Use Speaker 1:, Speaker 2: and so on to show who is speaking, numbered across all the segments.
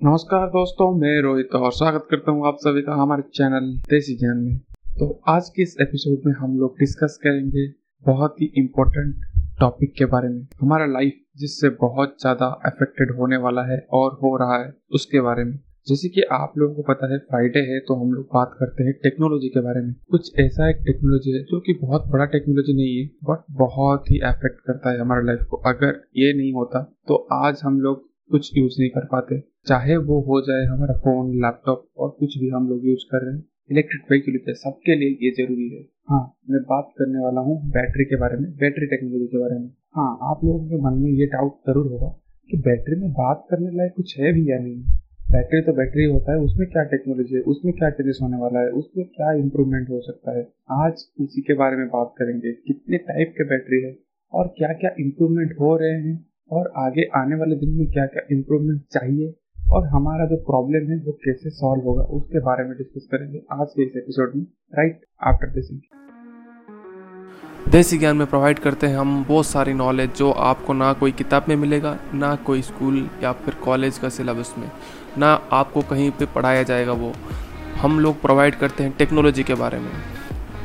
Speaker 1: नमस्कार दोस्तों, मैं रोहित और स्वागत करता हूँ आप सभी का हमारे चैनल देसी ज्ञान में। तो आज के इस एपिसोड में हम लोग डिस्कस करेंगे बहुत ही इम्पोर्टेंट टॉपिक के बारे में। हमारा लाइफ जिससे बहुत ज़्यादा अफेक्टेड होने वाला है और हो रहा है, उसके बारे में। जैसे कि आप लोगों को पता है फ्राइडे है तो हम लोग बात करते हैं टेक्नोलॉजी के बारे में। कुछ ऐसा एक टेक्नोलॉजी है जो कि बहुत बड़ा टेक्नोलॉजी नहीं है बट बहुत ही अफेक्ट करता है हमारे लाइफ को। अगर ये नहीं होता तो आज हम लोग कुछ यूज़ नहीं कर पाते। चाहे वो हो जाए हमारा फ़ोन लैपटॉप और कुछ भी हम लोग यूज़ कर रहे हैं इलेक्ट्रिक व्हीकल है सबके लिए ये ज़रूरी है। हाँ। मैं बात करने वाला हूँ बैटरी के बारे में बैटरी टेक्नोलॉजी के बारे में। हाँ आप लोगों के मन में ये डाउट ज़रूर होगा कि बैटरी में बात करने लायक कुछ है भी या नहीं। बैटरी तो बैटरी होता है उसमें क्या टेक्नोलॉजी है उसमें क्या चेंजेस होने वाला है उसमें क्या इम्प्रूवमेंट हो सकता है? आज उसी के बारे में बात करेंगे कितने टाइप के बैटरी है और क्या क्या इम्प्रूवमेंट हो रहे हैं और आगे आने वाले दिन में क्या क्या इम्प्रूवमेंट चाहिए और हमारा जो प्रॉब्लम है वो कैसे सॉल्व होगा, उसके बारे में डिस्कस करेंगे आज के इस एपिसोड में राइट आफ्टर दिस
Speaker 2: देसी ज्ञान में प्रोवाइड करते हैं हम बहुत सारी नॉलेज जो आपको ना कोई किताब में मिलेगा, ना कोई स्कूल या फिर कॉलेज का सिलेबस में, ना आपको कहीं पे पढ़ाया जाएगा वो। हम लोग प्रोवाइड करते हैं टेक्नोलॉजी के बारे में।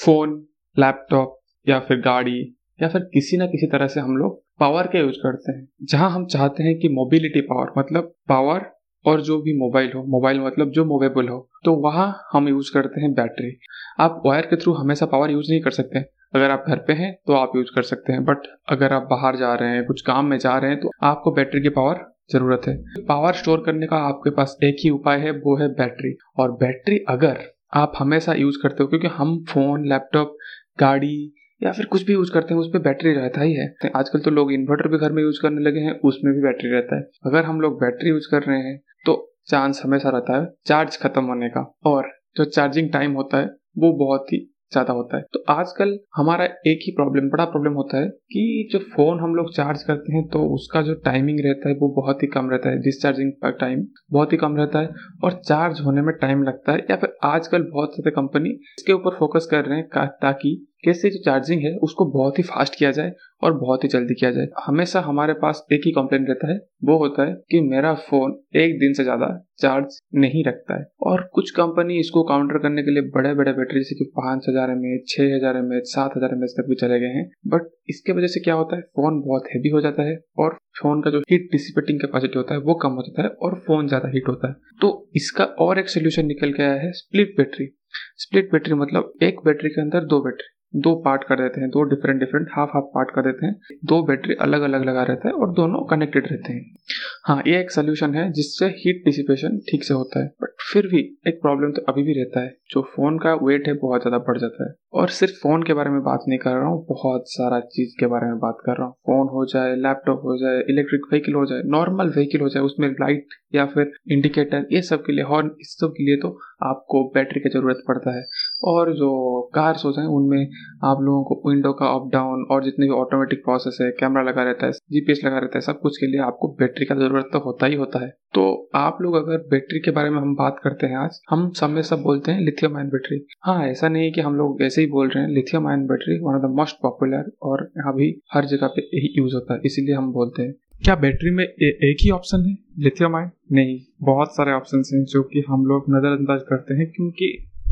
Speaker 1: फ़ोन, लैपटॉप या फिर गाड़ी या फिर किसी ना किसी तरह से हम लोग पावर का यूज़ करते हैं। जहाँ हम चाहते हैं कि मोबिलिटी पावर मतलब पावर और जो भी मोबाइल हो मोबाइल मतलब जो मोवेबल हो तो वहाँ हम यूज़ करते हैं बैटरी आप वायर के थ्रू हमेशा पावर यूज़ नहीं कर सकते। अगर आप घर पे हैं तो आप यूज़ कर सकते हैं बट अगर आप बाहर जा रहे हैं, कुछ काम में जा रहे हैं तो आपको बैटरी की पावर ज़रूरत है। पावर स्टोर करने का आपके पास एक ही उपाय है, वो है बैटरी और बैटरी अगर आप हमेशा यूज़ करते हो? क्योंकि हम फ़ोन, लैपटॉप, गाड़ी या फिर कुछ भी यूज़ करते हैं, उस पर बैटरी रहता ही है। आजकल तो लोग इन्वर्टर भी घर में यूज़ करने लगे हैं, उसमें भी बैटरी रहता है। अगर हम लोग बैटरी यूज़ कर रहे हैं तो चांस हमेशा रहता है, चार्ज खत्म होने का। और जो चार्जिंग टाइम होता है, वो बहुत ही ज़्यादा होता है। तो आजकल हमारा एक ही प्रॉब्लम बड़ा प्रॉब्लम होता है कि जो फ़ोन हम लोग चार्ज करते हैं तो उसका जो टाइमिंग रहता है, वो बहुत ही कम रहता है। डिस्चार्जिंग का टाइम बहुत ही कम रहता है और चार्ज होने में टाइम लगता है या फिर आजकल बहुत सारे कंपनी इसके ऊपर फोकस कर रहे हैं ताकि कैसे जो चार्जिंग है, उसको बहुत ही फास्ट किया जाए और बहुत ही जल्दी किया जाए। हमेशा हमारे पास एक ही कंप्लेंट रहता है, वो होता है कि मेरा फ़ोन एक दिन से ज़्यादा चार्ज नहीं रखता है। और कुछ कंपनी इसको काउंटर करने के लिए बड़े बड़े बैटरी जैसे कि पाँच हज़ार एम एच छह हज़ार एम एच सात हज़ार एम एच तक भी चले गए हैं। बट इसके वजह से क्या होता है फ़ोन बहुत हैवी हो जाता है और फ़ोन का जो हीट डिसिपेटिंग कैपेसिटी होता है, वो कम हो जाता है और फ़ोन ज़्यादा हीट होता है। तो इसका और एक सोल्यूशन निकल के आया है स्प्लिट बैटरी स्प्लिट बैटरी मतलब एक बैटरी के अंदर दो बैटरी दो पार्ट कर देते हैं, दो different different half half part कर देते हैं। दो बैटरी अलग अलग लगा रहता है और दोनों कनेक्टेड रहते हैं। हाँ ये एक सोल्यूशन है जिससे हीट डिसिपेशन ठीक से होता है बट फिर भी एक प्रॉब्लम तो अभी भी रहता है। जो फ़ोन का वेट है बहुत ज़्यादा बढ़ जाता है। और सिर्फ़ फ़ोन के बारे में बात नहीं कर रहा हूँ, बहुत सारा चीज़ के बारे में बात कर रहा हूँ। फ़ोन हो जाए लैपटॉप हो जाए इलेक्ट्रिक व्हीकल हो जाए नॉर्मल व्हीकल हो जाए, उसमें लाइट या फिर इंडिकेटर ये सब के लिए हॉर्न इस सब के लिए तो आपको बैटरी की ज़रूरत पड़ता है। और जो कार्स होते हैं, उनमें आप लोगों को विंडो का अप, डाउन और जितने भी ऑटोमेटिक प्रोसेस है कैमरा लगा रहता है जीपीएस लगा रहता है, सब कुछ के लिए आपको बैटरी का ज़रूरत तो होता ही होता है। तो आप लोग अगर बैटरी के बारे में हम बात करते हैं आज, हम सब में सब बोलते हैं लिथियम आयन बैटरी हाँ ऐसा नहीं है कि हम लोग ऐसे ही बोल रहे हैं lithium ion battery one of the most popular और यहाँ भी हर जगह पे यही यूज़ होता है, इसीलिए हम बोलते हैं। क्या बैटरी में ए, एक ही ऑप्शन है? लिथियम आयन नहीं बहुत सारे ऑप्शन हैं जो कि हम लोग नज़रअंदाज करते हैं क्योंकि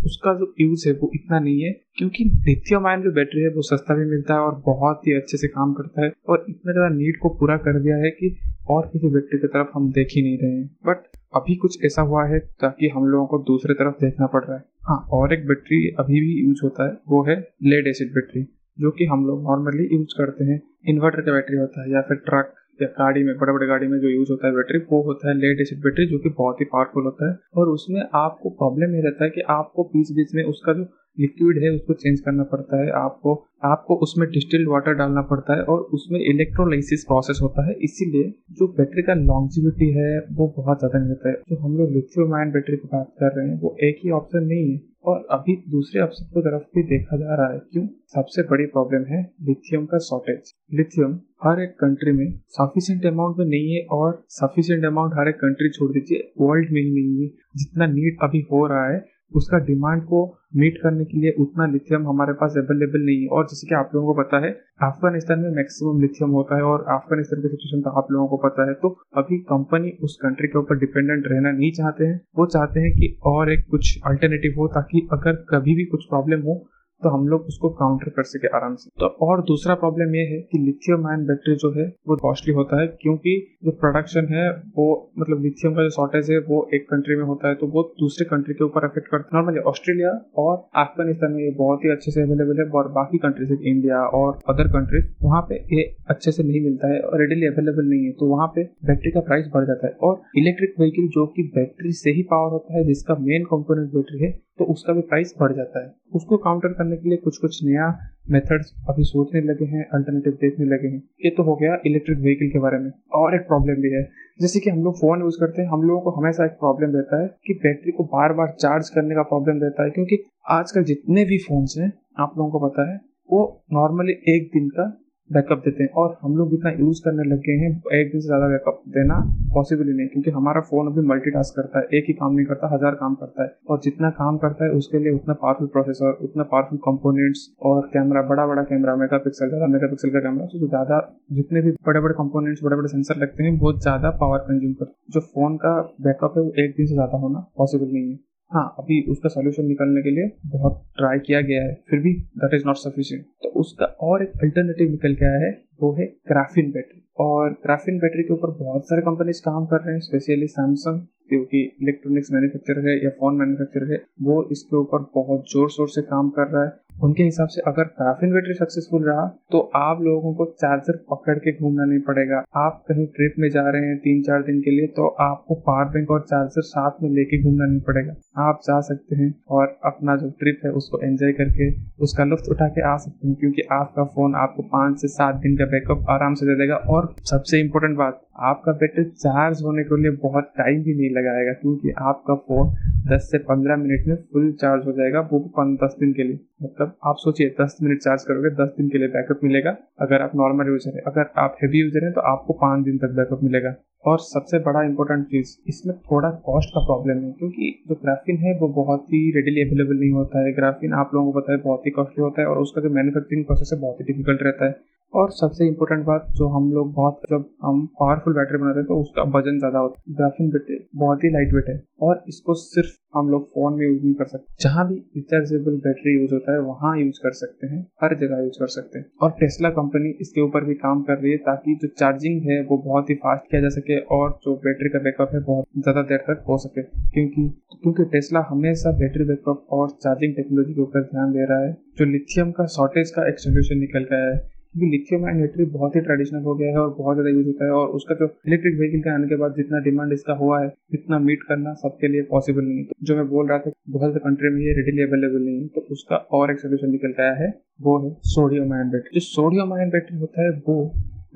Speaker 1: उसका जो यूज़ है वो इतना नहीं है। क्योंकि लिथियम आयन जो बैटरी है वो सस्ता भी मिलता है और बहुत ही अच्छे से काम करता है और इतना ज़्यादा नीड को पूरा कर दिया है कि और किसी बैटरी की तरफ़ हम देख ही नहीं रहे हैं। बट अभी कुछ ऐसा हुआ है ताकि हम लोगों को दूसरे तरफ़ देखना पड़ रहा है। हाँ और एक बैटरी अभी भी यूज़ होता है वो है लेड एसिड बैटरी जो कि हम लोग नॉर्मली यूज़ करते हैं। इन्वर्टर का बैटरी होता है या फिर ट्रक गाड़ी में बड़े बड़े गाड़ी में जो यूज़ होता है बैटरी वो होता है लेड एसिड बैटरी जो कि बहुत ही पावरफुल होता है। और उसमें आपको प्रॉब्लम ये रहता है कि आपको बीच बीच में उसका जो लिक्विड है, उसको चेंज करना पड़ता है। आपको आपको उसमें डिस्टिल्ड वाटर डालना पड़ता है और उसमें इलेक्ट्रोलाइसिस प्रोसेस होता है। इसीलिए जो बैटरी का लॉन्जिविटी है, वो बहुत ज़्यादा नहीं होता है। जो हम लोग लिथियम आयन बैटरी की बात कर रहे हैं, वो एक ही ऑप्शन नहीं है। और अभी दूसरे ऑप्शन की तरफ़ भी देखा जा रहा है, क्यों? सबसे बड़ी प्रॉब्लम है लिथियम का शॉर्टेज लिथियम हर एक कंट्री में सफिशियंट अमाउंट में नहीं है और सफिशियंट अमाउंट हर एक कंट्री छोड़ दीजिए वर्ल्ड में ही नहीं है। जितना नीड अभी हो रहा है, उसका डिमांड को मीट करने के लिए उतना लिथियम हमारे पास अवेलेबल नहीं है। और जैसे कि आप लोगों को पता है अफ़गानिस्तान में मैक्सिमम लिथियम होता है और अफ़गानिस्तान की सिचुएशन तो आप लोगों को पता है। तो अभी कंपनी उस कंट्री के ऊपर डिपेंडेंट रहना नहीं चाहते हैं। वो चाहते हैं कि और एक कुछ अल्टरनेटिव हो ताकि अगर कभी भी कुछ प्रॉब्लम हो तो हम लोग उसको काउंटर कर सके आराम से। तो और दूसरा प्रॉब्लम ये है कि लिथियम आयन बैटरी जो है, वो कॉस्टली होता है क्योंकि जो प्रोडक्शन है, वो मतलब लिथियम का जो शॉर्टेज है, वो एक कंट्री में होता है तो वो दूसरे कंट्री के ऊपर अफेक्ट करता है। नॉर्मली ऑस्ट्रेलिया और अफ़गानिस्तान में ये बहुत ही अच्छे से अवेलेबल है और बाकी कंट्रीज़ इंडिया और अदर कंट्रीज़ वहाँ पे ये अच्छे से नहीं मिलता है और रेडिली अवेलेबल नहीं है तो वहाँ पे बैटरी का प्राइस बढ़ जाता है। और इलेक्ट्रिक व्हीकल जो कि बैटरी से ही पावर होता है, जिसका मेन कंपोनेंट बैटरी है तो उसका भी प्राइस बढ़ जाता है। उसको काउंटर करने के लिए कुछ कुछ नया मेथड्स अभी सोचने लगे हैं अल्टरनेटिव देखने लगे हैं। ये तो हो गया इलेक्ट्रिक व्हीकल के बारे में। और एक प्रॉब्लम भी है। जैसे कि हम लोग फ़ोन यूज़ करते हैं, हम लोगों को हमेशा एक प्रॉब्लम रहता है कि बैटरी को बार बार चार्ज करने का प्रॉब्लम रहता है। क्योंकि आजकल जितने भी फोन्स हैं, आप लोगों को पता है, वो नॉर्मली एक दिन का बैकअप देते हैं। और हम लोग इतना यूज़ करने लग गए हैं, एक दिन से ज़्यादा बैकअप देना पॉसिबल ही नहीं, क्योंकि हमारा फ़ोन अभी मल्टीटास्क करता है, एक ही काम नहीं करता, हज़ार काम करता है। और जितना काम करता है, उसके लिए उतना पावरफुल प्रोसेसर उतना पावरफुल कंपोनेंट्स और कैमरा बड़ा बड़ा कैमरा मेगा पिक्सल ज़्यादा मेगा पिक्सल का कैमरा तो ज़्यादा जितने भी बड़े बड़े कंपोनेंट्स बड़े बड़े सेंसर लगते हैं, बहुत ज़्यादा पावर कंज्यूम करते जो फ़ोन का बैकअप है, वो एक दिन से ज़्यादा होना पॉसिबल नहीं है। हाँ अभी उसका सोल्यूशन निकालने के लिए बहुत ट्राई किया गया है, फिर भी दैट इज़ नॉट सफिशियंट तो उसका और एक अल्टरनेटिव निकल के आया है, वो है ग्राफिन बैटरी और ग्राफिन बैटरी के ऊपर बहुत सारे कंपनीज़ काम कर रहे हैं स्पेशली सैमसंग क्योंकि इलेक्ट्रॉनिक्स मैन्युफैक्चरर है या फ़ोन मैन्युफैक्चरर है, वो इसके ऊपर बहुत ज़ोर शोर से काम कर रहा है। उनके हिसाब से अगर ग्राफिन बैटरी सक्सेसफुल रहा तो आप लोगों को चार्जर पकड़ के घूमना नहीं पड़ेगा। आप कहीं ट्रिप में जा रहे हैं तीन चार दिन के लिए तो आपको पावर बैंक और चार्जर साथ में लेके घूमना नहीं पड़ेगा। आप जा सकते हैं और अपना जो ट्रिप है, उसको एंजॉय करके, उसका लुफ्त उठा के आ सकते हैं, क्योंकि आपका फ़ोन आपको पाँच से सात दिन का बैकअप आराम से दे देगा। और सबसे इम्पोर्टेंट बात आपका बैटरी चार्ज होने के लिए बहुत टाइम भी नहीं लगाएगा, क्योंकि आपका फ़ोन 10 से 15 मिनट में फुल चार्ज हो जाएगा, वो भी दस दिन के लिए। मतलब आप सोचिए 10 मिनट चार्ज करोगे 10 दिन के लिए बैकअप मिलेगा। अगर आप नॉर्मल यूज़र है, अगर आप हैवी यूज़र हैं तो आपको पाँच दिन तक बैकअप मिलेगा। और सबसे बड़ा इंपॉर्टेंट चीज़, इसमें थोड़ा कॉस्ट का प्रॉब्लम है, क्योंकि जो ग्राफिन है, वो बहुत ही रेडिली अवेलेबल नहीं होता है। ग्राफिन आप लोगों को पता है, बहुत ही कॉस्टली होता है, और उसका जो मैन्युफैक्चरिंग प्रोसेस है, बहुत ही डिफ़िकल्ट रहता है। और सबसे इम्पोर्टेंट बात जो हम लोग बहुत, जब हम पावरफुल बैटरी बनाते हैं तो उसका वज़न ज़्यादा होता है। ग्राफिन बैटरी बहुत ही लाइट वेट है। और इसको सिर्फ़ हम लोग फ़ोन में यूज़ नहीं कर सकते। जहाँ भी रिचार्जेबल बैटरी यूज़ होता है, वहाँ यूज़ कर सकते हैं। हर जगह यूज़ कर सकते हैं। और टेस्ला कंपनी इसके ऊपर भी काम कर रही है ताकि जो चार्जिंग है, वो बहुत ही फास्ट किया जा सके और जो बैटरी का बैकअप है, बहुत ज़्यादा देर तक हो सके। क्योंकि क्योंकि टेस्ला हमेशा बैटरी बैकअप और चार्जिंग टेक्नोलॉजी के ऊपर ध्यान दे रहा है। जो लिथियम का शॉर्टेज का एक सोल्यूशन निकल गया है। क्योंकि लिथियम आयन बैटरी बहुत ही ट्रेडिशनल हो गया है और बहुत ज़्यादा यूज़ होता है और उसका जो इलेक्ट्रिक व्हीकल के आने के बाद जितना डिमांड इसका हुआ है, इतना मीट करना सबके लिए पॉसिबल नहीं तो जो मैं बोल रहा था बहुत से कंट्री में ये रेडिली अवेलेबल नहीं है तो उसका और एक सोल्यूशन निकल आया है, वो है सोडियम आयन बैटरी जो सोडियम आयन बैटरी होता है, वो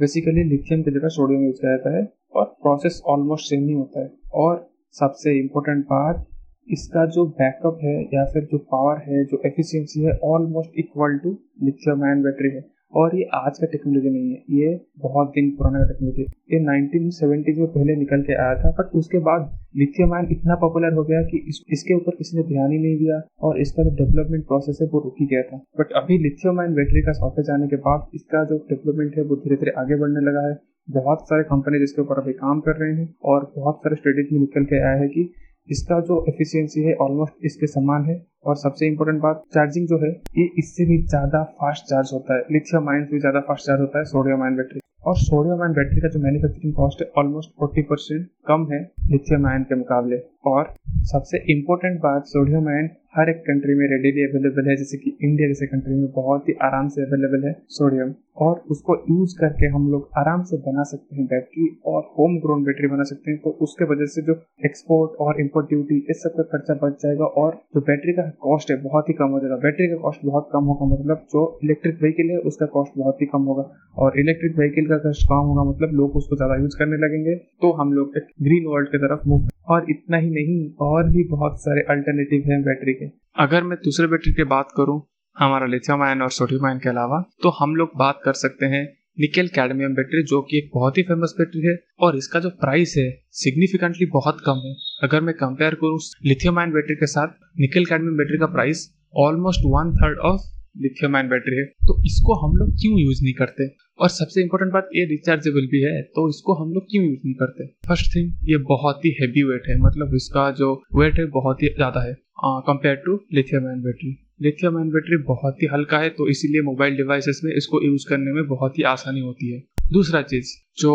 Speaker 1: बेसिकली लिथियम की जगह सोडियम यूज़ किया जाता है और प्रोसेस ऑलमोस्ट सेम ही होता है। और सबसे इम्पोर्टेंट बात इसका जो बैकअप है या फिर जो पावर है, जो एफिशिएंसी है almost equal to lithium ion battery है। और ये आज का टेक्नोलॉजी नहीं है ये बहुत दिन पुराना टेक्नोलॉजी ये 1970s में पहले निकल के आया था बट उसके बाद लिथियम आयन इतना पॉपुलर हो गया कि इस, इसके ऊपर किसी ने ध्यान ही नहीं दिया और इसका जो डेवलपमेंट प्रोसेस है वो रुक गया था। बट अभी लिथियम आयन बैटरी का शॉर्टेज आने के बाद इसका जो डेवलपमेंट है वो धीरे धीरे आगे बढ़ने लगा है। बहुत सारे कंपनी इसके ऊपर अभी काम कर रहे हैं और बहुत सारे स्टडीज़ में निकल के आया है कि इसका जो एफिशिएंसी है ऑलमोस्ट इसके समान है। और सबसे इम्पोर्टेंट बात चार्जिंग जो है, ये इससे भी ज़्यादा फास्ट चार्ज होता है। लिथियम आयन से भी ज़्यादा फास्ट चार्ज होता है सोडियम आयन बैटरी और सोडियम आयन बैटरी का जो मैन्युफैक्चरिंग कॉस्ट है ऑलमोस्ट फोर्टी परसेंट कम है लिथियम आयन के मुकाबले।
Speaker 3: और सबसे इम्पोर्टेंट बात सोडियम आयन हर एक कंट्री में रेडीली अवेलेबल है, जैसे कि इंडिया जैसे कंट्री में बहुत ही आराम से अवेलेबल है सोडियम और उसको यूज़ करके हम लोग आराम से बना सकते हैं बैटरी और होम ग्रोन बैटरी बना सकते हैं। तो उसके वजह से जो एक्सपोर्ट और इम्पोर्ट ड्यूटी इस सब का खर्चा बच जाएगा और जो बैटरी का कॉस्ट है बहुत ही कम हो जाएगा। बैटरी का कॉस्ट बहुत कम होगा मतलब जो इलेक्ट्रिक व्हीकल है, उसका कॉस्ट बहुत ही कम होगा। और इलेक्ट्रिक व्हीकल का कॉस्ट कम होगा मतलब लोग उसको ज़्यादा यूज़ करने लगेंगे। तो हम लोग ग्रीन वर्ल्ड की तरफ़ मूव और इतना ही नहीं, और भी बहुत सारे अल्टरनेटिव हैं बैटरी के।
Speaker 1: अगर मैं दूसरे बैटरी की बात करूँ, हमारा लिथियम आयन और सोडियम आयन के अलावा तो हम लोग बात कर सकते हैं निकेल कैडमियम बैटरी जो कि एक बहुत ही फ़ेमस बैटरी है, और इसका जो प्राइस है सिग्निफिकेंटली बहुत कम है। अगर मैं कंपेयर करूँ लिथियम आयन बैटरी के साथ निकेल कैडमियम बैटरी का price almost one third of lithium ion battery है। तो इसको हम लोग क्यों यूज़ नहीं करते? और सबसे इंपॉर्टेंट बात, ये रिचार्जेबल भी है तो इसको हम लोग क्यों यूज़ नहीं करते? फ़र्स्ट थिंग ये बहुत ही हैवी वेट है मतलब इसका जो वेट है बहुत ही ज़्यादा है compare to lithium ion battery. Lithium ion battery बहुत ही हल्का है तो इसीलिए मोबाइल डिवाइसेस में इसको यूज़ करने में बहुत ही आसानी होती है। दूसरा चीज़, जो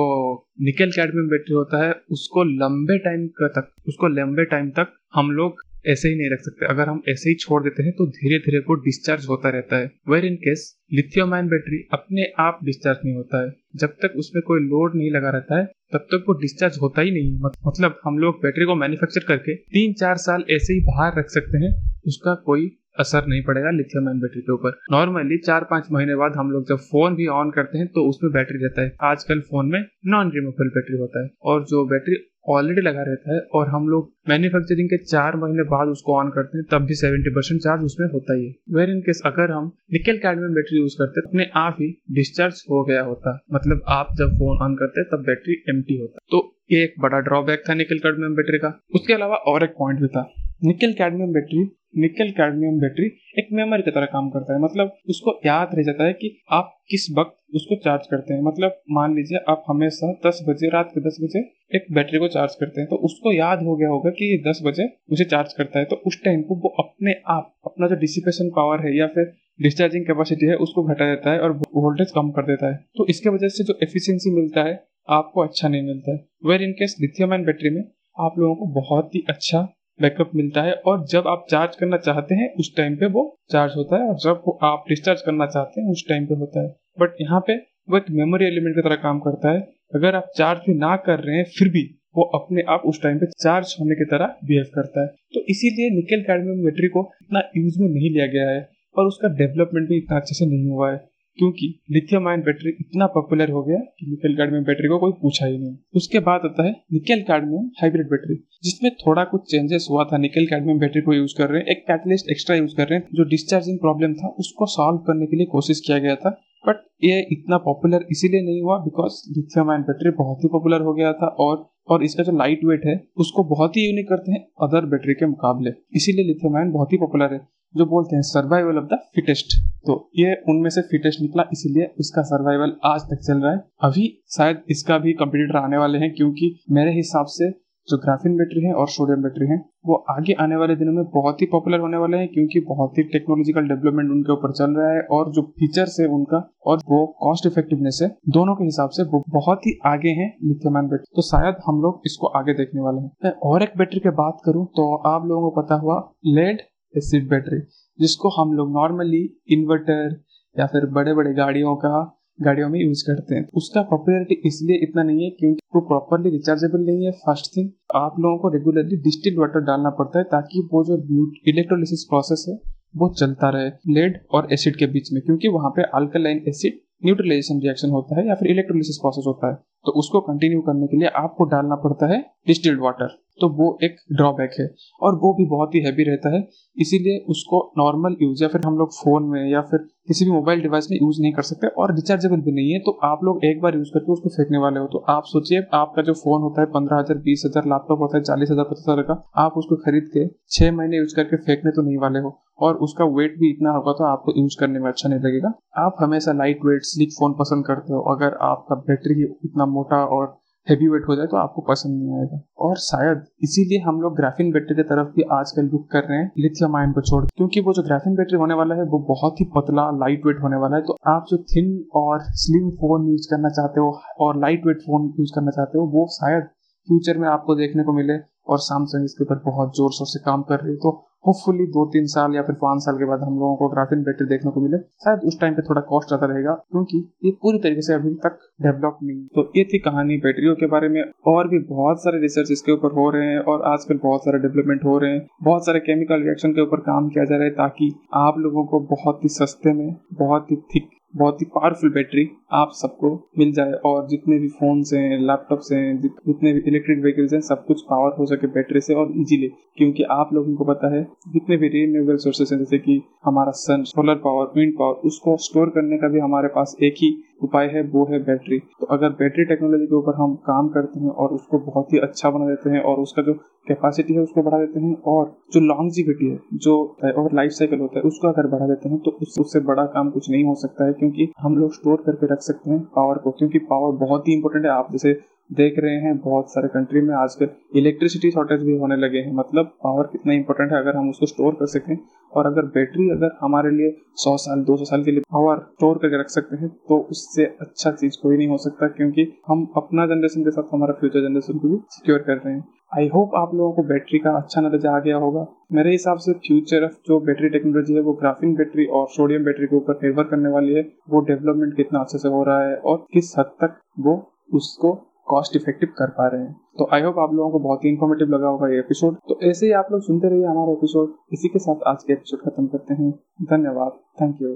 Speaker 1: निकल कैडमियम बैटरी होता है, उसको लंबे टाइम तक, उसको लंबे टाइम तक हम लोग ऐसे ही नहीं रख सकते। अगर हम ऐसे ही छोड़ देते हैं तो धीरे धीरे वो डिस्चार्ज होता रहता है। Where in case lithium ion battery अपने आप डिस्चार्ज नहीं होता है। जब तक उसमें कोई लोड नहीं लगा रहता है, तब तक वो डिस्चार्ज होता ही नहीं मतलब हम लोग बैटरी को मैन्युफैक्चर करके तीन चार साल ऐसे ही बाहर रख सकते हैं, उसका कोई असर नहीं पड़ेगा लिथियम आयन बैटरी के ऊपर। नॉर्मली चार पाँच महीने बाद हम लोग जब फ़ोन भी ऑन करते हैं तो उसमें बैटरी रहता है। आजकल फ़ोन में नॉन रिमूवेबल बैटरी होता है। और जो बैटरी ऑलरेडी लगा रहता है, और हम लोग मैन्युफैक्चरिंग के चार महीने बाद उसको ऑन करते हैं, तब भी सेवेंटी परसेंट चार्ज उसमें होता ही है। वेर इन केस अगर हम निकल कैडमियम बैटरी यूज़ करते तो अपने आप ही डिस्चार्ज हो गया होता। मतलब आप जब फ़ोन ऑन करते, तब बैटरी एम होता। तो ये एक बड़ा ड्रॉबैक था निकल कैडमियम बैटरी का। उसके अलावा और एक पॉइंट भी था। Nickel cadmium battery nickel cadmium battery एक मेमोरी की तरह काम करता है। मतलब उसको याद रह जाता है कि आप किस वक्त उसको चार्ज करते हैं। मतलब मान लीजिए आप हमेशा दस बजे, रात के दस बजे एक बैटरी को चार्ज करते हैं तो उसको याद हो गया होगा कि ये दस बजे मुझे चार्ज करता है। तो उस टाइम को वो अपने आप, अपना जो डिसिपेशन पावर है या फिर डिस्चार्जिंग कैपेसिटी है, उसको घटा देता है और वोल्टेज कम कर देता है। तो इसके वजह से जो एफिशिएंसी मिलता है, आपको अच्छा नहीं मिलता है। Where in case lithium ion battery में आप लोगों को बहुत ही अच्छा बैकअप मिलता है और जब आप चार्ज करना चाहते हैं, उस टाइम पे वो चार्ज होता है और जब आप डिस्चार्ज करना चाहते हैं, उस टाइम पे होता है। बट यहाँ पे वो एक मेमोरी एलिमेंट की तरह काम करता है। अगर आप चार्ज भी ना कर रहे हैं, फिर भी वो अपने आप उस टाइम पे चार्ज होने की तरह बिहेव करता है। तो इसीलिए निकल कैडमियम बैटरी को इतना यूज़ में नहीं लिया गया है और उसका डेवलपमेंट भी इतना अच्छे से नहीं हुआ है। क्योंकि लिथियम आयन बैटरी इतना पॉपुलर हो गया कि निकल कैडमियम बैटरी को कोई पूछा ही नहीं। उसके बाद आता है निकल कैडमियम हाइब्रिड बैटरी जिसमें थोड़ा कुछ चेंजेस हुआ था। निकल कैडमियम बैटरी को यूज़ कर रहे हैं, एक कैटलिस्ट एक्स्ट्रा यूज़ कर रहे हैं, जो डिस्चार्जिंग प्रॉब्लम था, उसको सॉल्व करने के लिए कोशिश किया गया था। बट ये इतना पॉपुलर इसीलिए नहीं हुआ बिकॉज़ लिथियम आयन बैटरी बहुत ही पॉपुलर हो गया था और और इसका जो लाइट वेट है, उसको बहुत ही यूनिक करते हैं अदर बैटरी के मुकाबले। इसीलिए लिथियम आयन बहुत ही पॉपुलर है, जो बोलते हैं सर्वाइवल ऑफ़ द फिटेस्ट तो ये उनमें से फिटेस्ट निकला, इसीलिए उसका सर्वाइवल आज तक चल रहा है। अभी शायद इसका भी कंपिटिटर आने वाले हैं, क्योंकि मेरे हिसाब से जो ग्राफिन बैटरी है और सोडियम बैटरी है, वो आगे आने वाले दिनों में बहुत ही पॉपुलर होने वाले हैं क्योंकि बहुत ही टेक्नोलॉजिकल डेवलपमेंट उनके ऊपर चल रहा है और जो फीचर्स है उनका और वो कॉस्ट इफेक्टिवनेस है, दोनों के हिसाब से वो बहुत ही आगे हैं लिथियम आयन बैटरी तो शायद हम लोग इसको आगे देखने वाले हैं। मैं और एक बैटरी की बात करूँ तो आप लोगों को पता हुआ लेड एसिड बैटरी जिसको हम लोग नॉर्मली इन्वर्टर या फिर बड़े बड़े गाड़ियों का गाड़ियों में यूज़ करते हैं। उसका पॉपुलरिटी इसलिए इतना नहीं है क्योंकि वो प्रॉपरली रिचार्जेबल नहीं है फ़र्स्ट थिंग आप लोगों को रेगुलरली डिस्टिल वाटर डालना पड़ता है ताकि वो जो इलेक्ट्रोलिसिस प्रोसेस है, वो चलता रहे लेड और एसिड के बीच में। क्योंकि वहाँ पे अल्कलाइन एसिड न्यूट्रलाइजेशन रिएक्शन होता है या फिर इलेक्ट्रोलिसिस प्रोसेस होता है। तो उसको कंटिन्यू करने के लिए आपको डालना पड़ता है डिस्टिल्ड वाटर तो वो एक ड्रॉबैक है। और वो भी बहुत ही हैवी रहता है। इसीलिए उसको नॉर्मल यूज़ या फिर हम लोग फ़ोन में या फिर किसी भी मोबाइल डिवाइस में यूज़ नहीं कर सकते। और रिचार्जेबल भी नहीं है तो आप लोग एक बार यूज़ करके उसको फेंकने वाले हो। तो आप सोचिए, आपका जो फ़ोन होता है पंद्रह हज़ार, बीस हज़ार लैपटॉप होता है चालीस हज़ार, पचास हज़ार का, आप उसको खरीद के छह महीने यूज़ करके फेंकने तो नहीं वाले हो। और उसका वेट भी इतना होगा तो आपको यूज़ करने में अच्छा नहीं लगेगा। आप हमेशा लाइट वेट स्लिक फ़ोन पसंद करते हो। अगर आपका बैटरी इतना मोटा और हैवी वेट हो जाए तो आपको पसंद नहीं आएगा। और शायद इसीलिए हम लोग ग्राफिन बैटरी की तरफ़ भी आजकल रुक कर रहे हैं लिथियम आयन को छोड़। क्योंकि वो जो ग्राफिन बैटरी होने वाला है, वो बहुत ही पतला लाइट वेट होने वाला है। तो आप जो थिन और स्लिम फ़ोन यूज़ करना चाहते हो और लाइट वेट फ़ोन यूज़ करना चाहते हो, वो शायद फ्यूचर में आपको देखने को मिले और सैमसंग इसके ऊपर बहुत ज़ोर शोर से काम कर रही है। तो होपफुली दो तीन साल या फिर पाँच साल के बाद हम लोगों को ग्राफिन बैटरी देखने को मिले। शायद उस टाइम पे थोड़ा कॉस्ट ज़्यादा रहेगा, क्योंकि ये पूरी तरीके से अभी तक डेवलप नहीं तो ये थी कहानी बैटरियों के बारे में। और भी बहुत सारे रिसर्च इसके ऊपर हो रहे हैं और आजकल बहुत सारे डेवलपमेंट हो रहे हैं। बहुत सारे केमिकल रिएक्शन के ऊपर काम किया जा रहा है ताकि आप लोगों को बहुत ही सस्ते में, बहुत ही थिक बहुत ही पावरफुल बैटरी आप सबको मिल जाए और जितने भी फ़ोन हैं लैपटॉप्स हैं जितने भी इलेक्ट्रिक व्हीकल्स हैं, सब कुछ पावर हो सके बैटरी से और इजीली क्योंकि आप लोगों को पता है, जितने भी रिन्यूएबल सोर्सेस हैं, जैसे कि हमारा sun solar power wind power उसको स्टोर करने का भी हमारे पास एक ही उपाय है, वो है बैटरी तो अगर बैटरी टेक्नोलॉजी के ऊपर हम काम करते हैं और उसको बहुत ही अच्छा बना देते हैं और उसका जो कैपेसिटी है, उसको बढ़ा देते हैं और जो लॉन्जिविटी है, जो, और लाइफ साइकिल होता है, उसको अगर बढ़ा देते हैं तो उससे बड़ा काम कुछ नहीं हो सकता है। क्योंकि हम लोग स्टोर करके रख सकते हैं पावर को, क्योंकि पावर बहुत ही इंपॉर्टेंट है। आप जैसे देख रहे हैं बहुत सारे कंट्री में आजकल इलेक्ट्रिसिटी शॉर्टेज भी होने लगे हैं। मतलब पावर कितना इंपॉर्टेंट है अगर हम उसको स्टोर कर सकें। और अगर बैटरी अगर हमारे लिए सौ साल, दो सौ साल के लिए पावर स्टोर करके रख सकते हैं तो उससे अच्छा चीज़ कोई नहीं हो सकता क्योंकि हम अपना जनरेशन के साथ हमारा फ्यूचर जनरेशन को भी सिक्योर कर रहे हैं। आई होप आप लोगों को बैटरी का अच्छा नॉलेज आ गया होगा। मेरे हिसाब से फ्यूचर ऑफ़ जो बैटरी टेक्नोलॉजी है, वो ग्राफिन बैटरी और सोडियम बैटरी के ऊपर निर्भर करने वाली है। वो डेवलपमेंट कितना अच्छे से हो रहा है और किस हद तक वो उसको कॉस्ट इफ़ेक्टिव कर पा रहे हैं। तो आई होप आप लोगों को बहुत ही इन्फॉर्मेटिव लगा होगा ये एपिसोड तो ऐसे ही आप लोग सुनते रहिए हमारा एपिसोड इसी के साथ आज के एपिसोड खत्म करते हैं। धन्यवाद। Thank you